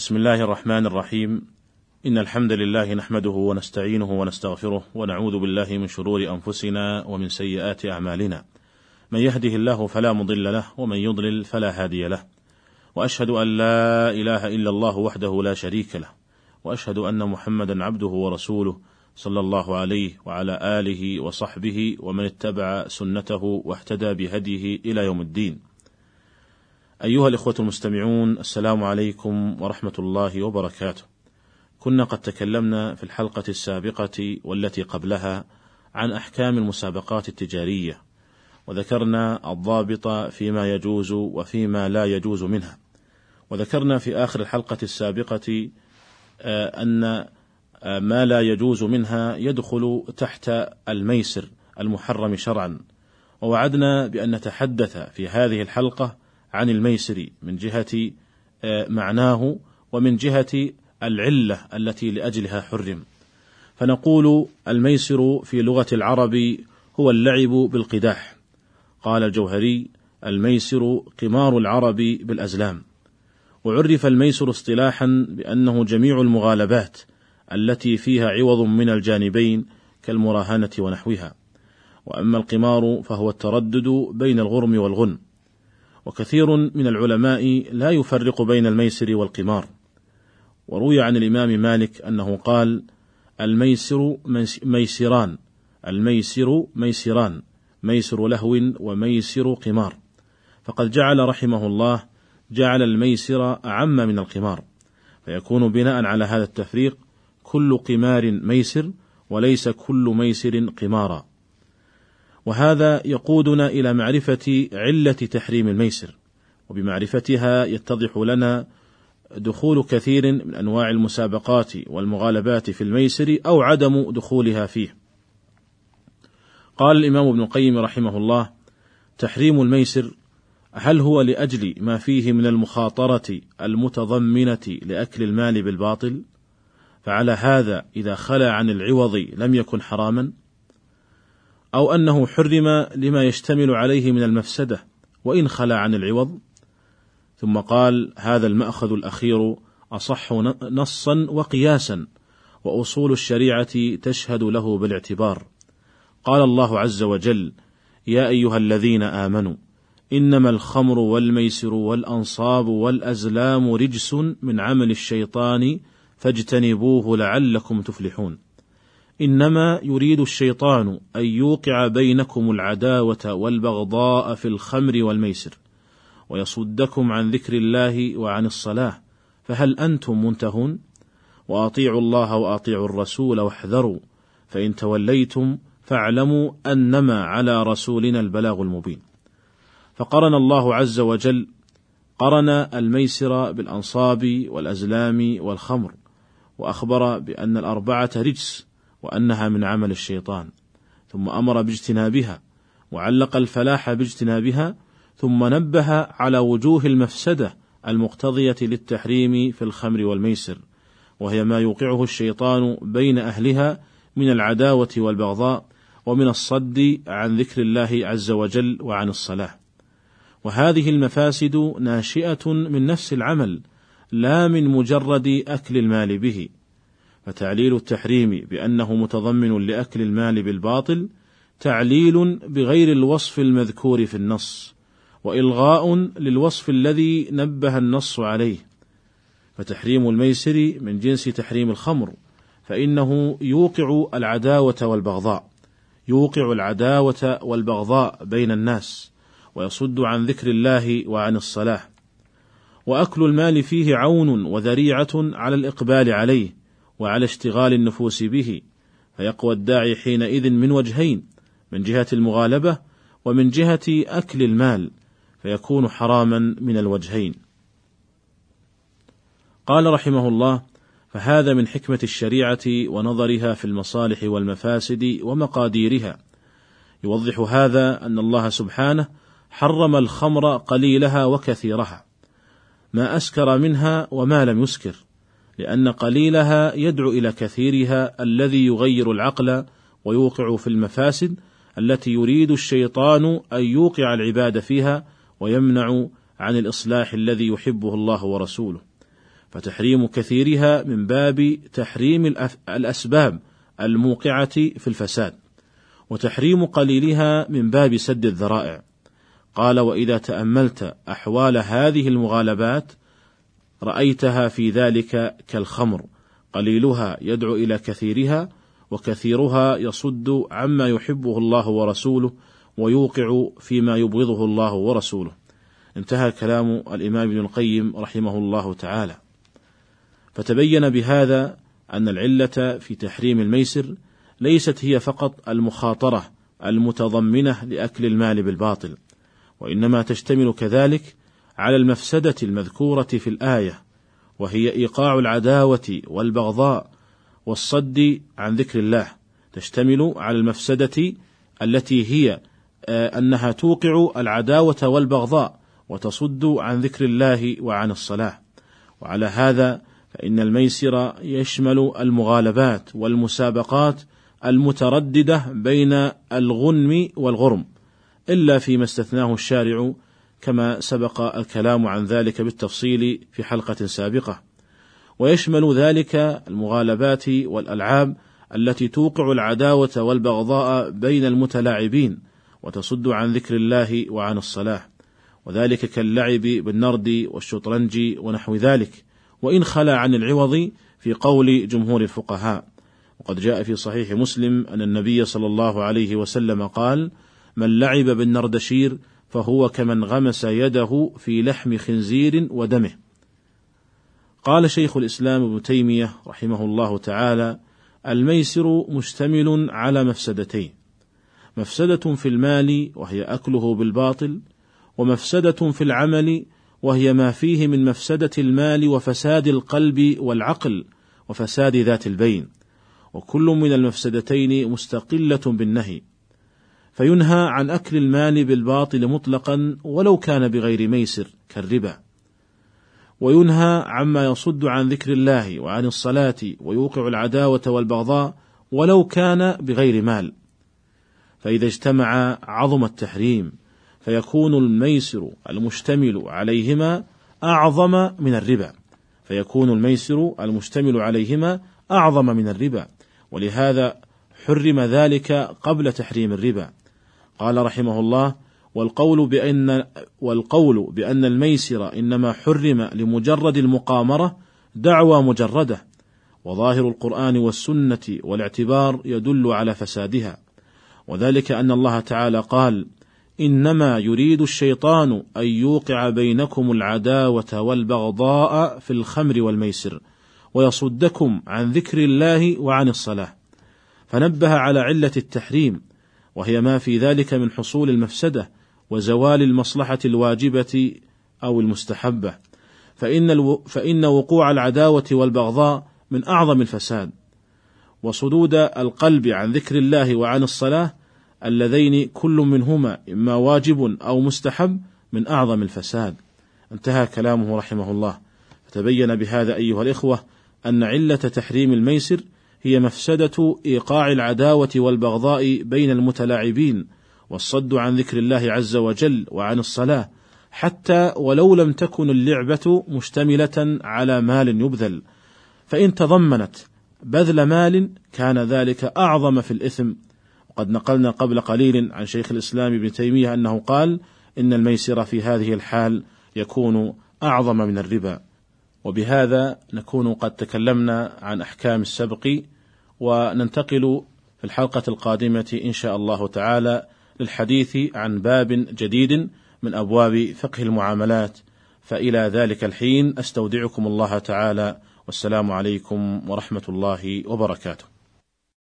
بسم الله الرحمن الرحيم. إن الحمد لله نحمده ونستعينه ونستغفره ونعوذ بالله من شرور أنفسنا ومن سيئات أعمالنا. من يهده الله فلا مضل له ومن يضلل فلا هادي له. وأشهد أن لا إله إلا الله وحده لا شريك له. وأشهد أن محمدا عبده ورسوله صلى الله عليه وعلى آله وصحبه ومن اتبع سنته واهتدى بهديه إلى يوم الدين. أيها الإخوة المستمعون السلام عليكم ورحمة الله وبركاته. كنا قد تكلمنا في الحلقة السابقة والتي قبلها عن أحكام المسابقات التجارية، وذكرنا الضابط فيما يجوز وفيما لا يجوز منها. وذكرنا في آخر الحلقة السابقة أن ما لا يجوز منها يدخل تحت الميسر المحرم شرعا. ووعدنا بأن نتحدث في هذه الحلقة عن الميسر من جهة معناه ومن جهة العلة التي لأجلها حرم. فنقول الميسر في لغة العرب هو اللعب بالقداح. قال الجوهري: الميسر قمار العرب بالأزلام. وعرف الميسر اصطلاحا بأنه جميع المغالبات التي فيها عوض من الجانبين كالمراهنة ونحوها. وأما القمار فهو التردد بين الغرم والغنم. وكثير من العلماء لا يفرق بين الميسر والقمار. وروي عن الإمام مالك أنه قال الميسر ميسران الميسر ميسران ميسر لهو وميسر قمار. فقد جعل رحمه الله جعل الميسر أعم من القمار. فيكون بناء على هذا التفريق كل قمار ميسر وليس كل ميسر قمارا. وهذا يقودنا إلى معرفة علة تحريم الميسر وبمعرفتها يتضح لنا دخول كثير من أنواع المسابقات والمغالبات في الميسر أو عدم دخولها فيه. قال الإمام ابن القيم رحمه الله تحريم الميسر هل هو لأجل ما فيه من المخاطرة المتضمنة لأكل المال بالباطل؟ فعلى هذا إذا خلا عن العوض لم يكن حراما؟ أو أنه حرم لما يشتمل عليه من المفسدة وإن خلا عن العوض. ثم قال هذا المأخذ الأخير أصح نصا وقياسا وأصول الشريعة تشهد له بالاعتبار. قال الله عز وجل يا أيها الذين آمنوا إنما الخمر والميسر والأنصاب والأزلام رجس من عمل الشيطان فاجتنبوه لعلكم تفلحون. إنما يريد الشيطان أن يوقع بينكم العداوة والبغضاء في الخمر والميسر ويصدكم عن ذكر الله وعن الصلاة فهل أنتم منتهون؟ وأطيعوا الله وأطيعوا الرسول واحذروا فإن توليتم فاعلموا أنما على رسولنا البلاغ المبين. فقرن الله عز وجل قرن الميسر بالأنصاب والأزلام والخمر وأخبر بأن الأربعة رجس وأنها من عمل الشيطان ثم أمر باجتنابها وعلق الفلاح باجتنابها ثم نبه على وجوه المفسدة المقتضية للتحريم في الخمر والميسر وهي ما يوقعه الشيطان بين أهلها من العداوة والبغضاء ومن الصد عن ذكر الله عز وجل وعن الصلاة. وهذه المفاسد ناشئة من نفس العمل لا من مجرد أكل المال به. فتعليل التحريم بأنه متضمن لأكل المال بالباطل تعليل بغير الوصف المذكور في النص، وإلغاء للوصف الذي نبه النص عليه، فتحريم الميسر من جنس تحريم الخمر، فإنه يوقع العداوة والبغضاء، يوقع العداوة والبغضاء بين الناس، ويصد عن ذكر الله وعن الصلاة. وأكل المال فيه عون وذريعة على الإقبال عليه، وعلى اشتغال النفوس به فيقوى الداعي حينئذ من وجهين من جهة المغالبة ومن جهة أكل المال فيكون حراما من الوجهين. قال رحمه الله فهذا من حكمة الشريعة ونظرها في المصالح والمفاسد ومقاديرها. يوضح هذا أن الله سبحانه حرم الخمر قليلها وكثيرها. ما أسكر منها وما لم يسكر. لأن قليلها يدعو إلى كثيرها الذي يغير العقل ويوقع في المفاسد التي يريد الشيطان أن يوقع العباد فيها ويمنع عن الإصلاح الذي يحبه الله ورسوله. فتحريم كثيرها من باب تحريم الأسباب الموقعة في الفساد وتحريم قليلها من باب سد الذرائع قال وإذا تأملت أحوال هذه المغالبات رأيتها في ذلك كالخمر. قليلها يدعو إلى كثيرها وكثيرها يصد عما يحبه الله ورسوله ويوقع فيما يبغضه الله ورسوله. انتهى كلام الإمام ابن القيم رحمه الله تعالى. فتبين بهذا أن العلة في تحريم الميسر ليست هي فقط المخاطرة المتضمنة لأكل المال بالباطل وإنما تشتمل كذلك على المفسدة المذكورة في الآية وهي إيقاع العداوة والبغضاء والصد عن ذكر الله تشتمل على المفسدة التي هي آه، أنها توقع العداوة والبغضاء وتصد عن ذكر الله وعن الصلاة. وعلى هذا فإن الميسر يشمل المغالبات والمسابقات المترددة بين الغنم والغرم إلا فيما استثناه الشارع كما سبق الكلام عن ذلك بالتفصيل في حلقة سابقة. ويشمل ذلك المغالبات والألعاب التي توقع العداوة والبغضاء بين المتلاعبين وتصد عن ذكر الله وعن الصلاة. وذلك كاللعب بالنرد والشطرنج ونحو ذلك. وإن خلا عن العوض في قول جمهور الفقهاء. وقد جاء في صحيح مسلم أن النبي صلى الله عليه وسلم قال: من لعب بالنردشير فهو كمن غمس يده في لحم خنزير ودمه. قال شيخ الإسلام ابن تيمية رحمه الله تعالى: الميسر مشتمل على مفسدتين. مفسدة في المال وهي أكله بالباطل، ومفسدة في العمل وهي ما فيه من مفسدة المال وفساد القلب والعقل وفساد ذات البين. وكل من المفسدتين مستقلة بالنهي، فينهى عن أكل المال بالباطل مطلقا ولو كان بغير ميسر كالربا. وينهى عما يصد عن ذكر الله وعن الصلاة ويوقع العداوة والبغضاء ولو كان بغير مال. فإذا اجتمع عظم التحريم فيكون الميسر المشتمل عليهما أعظم من الربا. فيكون الميسر المشتمل عليهما أعظم من الربا. ولهذا حرم ذلك قبل تحريم الربا. قال رحمه الله والقول بأن والقول بأن الميسر إنما حرم لمجرد المقامرة دعوى مجردة وظاهر القرآن والسنة والاعتبار يدل على فسادها. وذلك أن الله تعالى قال إنما يريد الشيطان أن يوقع بينكم العداوة والبغضاء في الخمر والميسر ويصدكم عن ذكر الله وعن الصلاة. فنبه على علة التحريم وهي ما في ذلك من حصول المفسدة وزوال المصلحة الواجبة أو المستحبة. فإن, ألو... فإن وقوع العداوة والبغضاء من أعظم الفساد. وصدود القلب عن ذكر الله وعن الصلاة اللذين كل منهما إما واجب أو مستحب من أعظم الفساد. انتهى كلامه رحمه الله. فتبين بهذا أيها الإخوة أن علة تحريم الميسر هي مفسدة إيقاع العداوة والبغضاء بين المتلاعبين والصد عن ذكر الله عز وجل وعن الصلاة حتى ولو لم تكن اللعبة مشتملة على مال يبذل. فإن تضمنت بذل مال كان ذلك أعظم في الإثم. وقد نقلنا قبل قليل عن شيخ الإسلام ابن تيمية أنه قال إن الميسر في هذه الحال يكون أعظم من الربا. وبهذا نكون قد تكلمنا عن أحكام السبق وننتقل في الحلقة القادمة إن شاء الله تعالى للحديث عن باب جديد من أبواب فقه المعاملات فإلى ذلك الحين أستودعكم الله تعالى والسلام عليكم ورحمة الله وبركاته.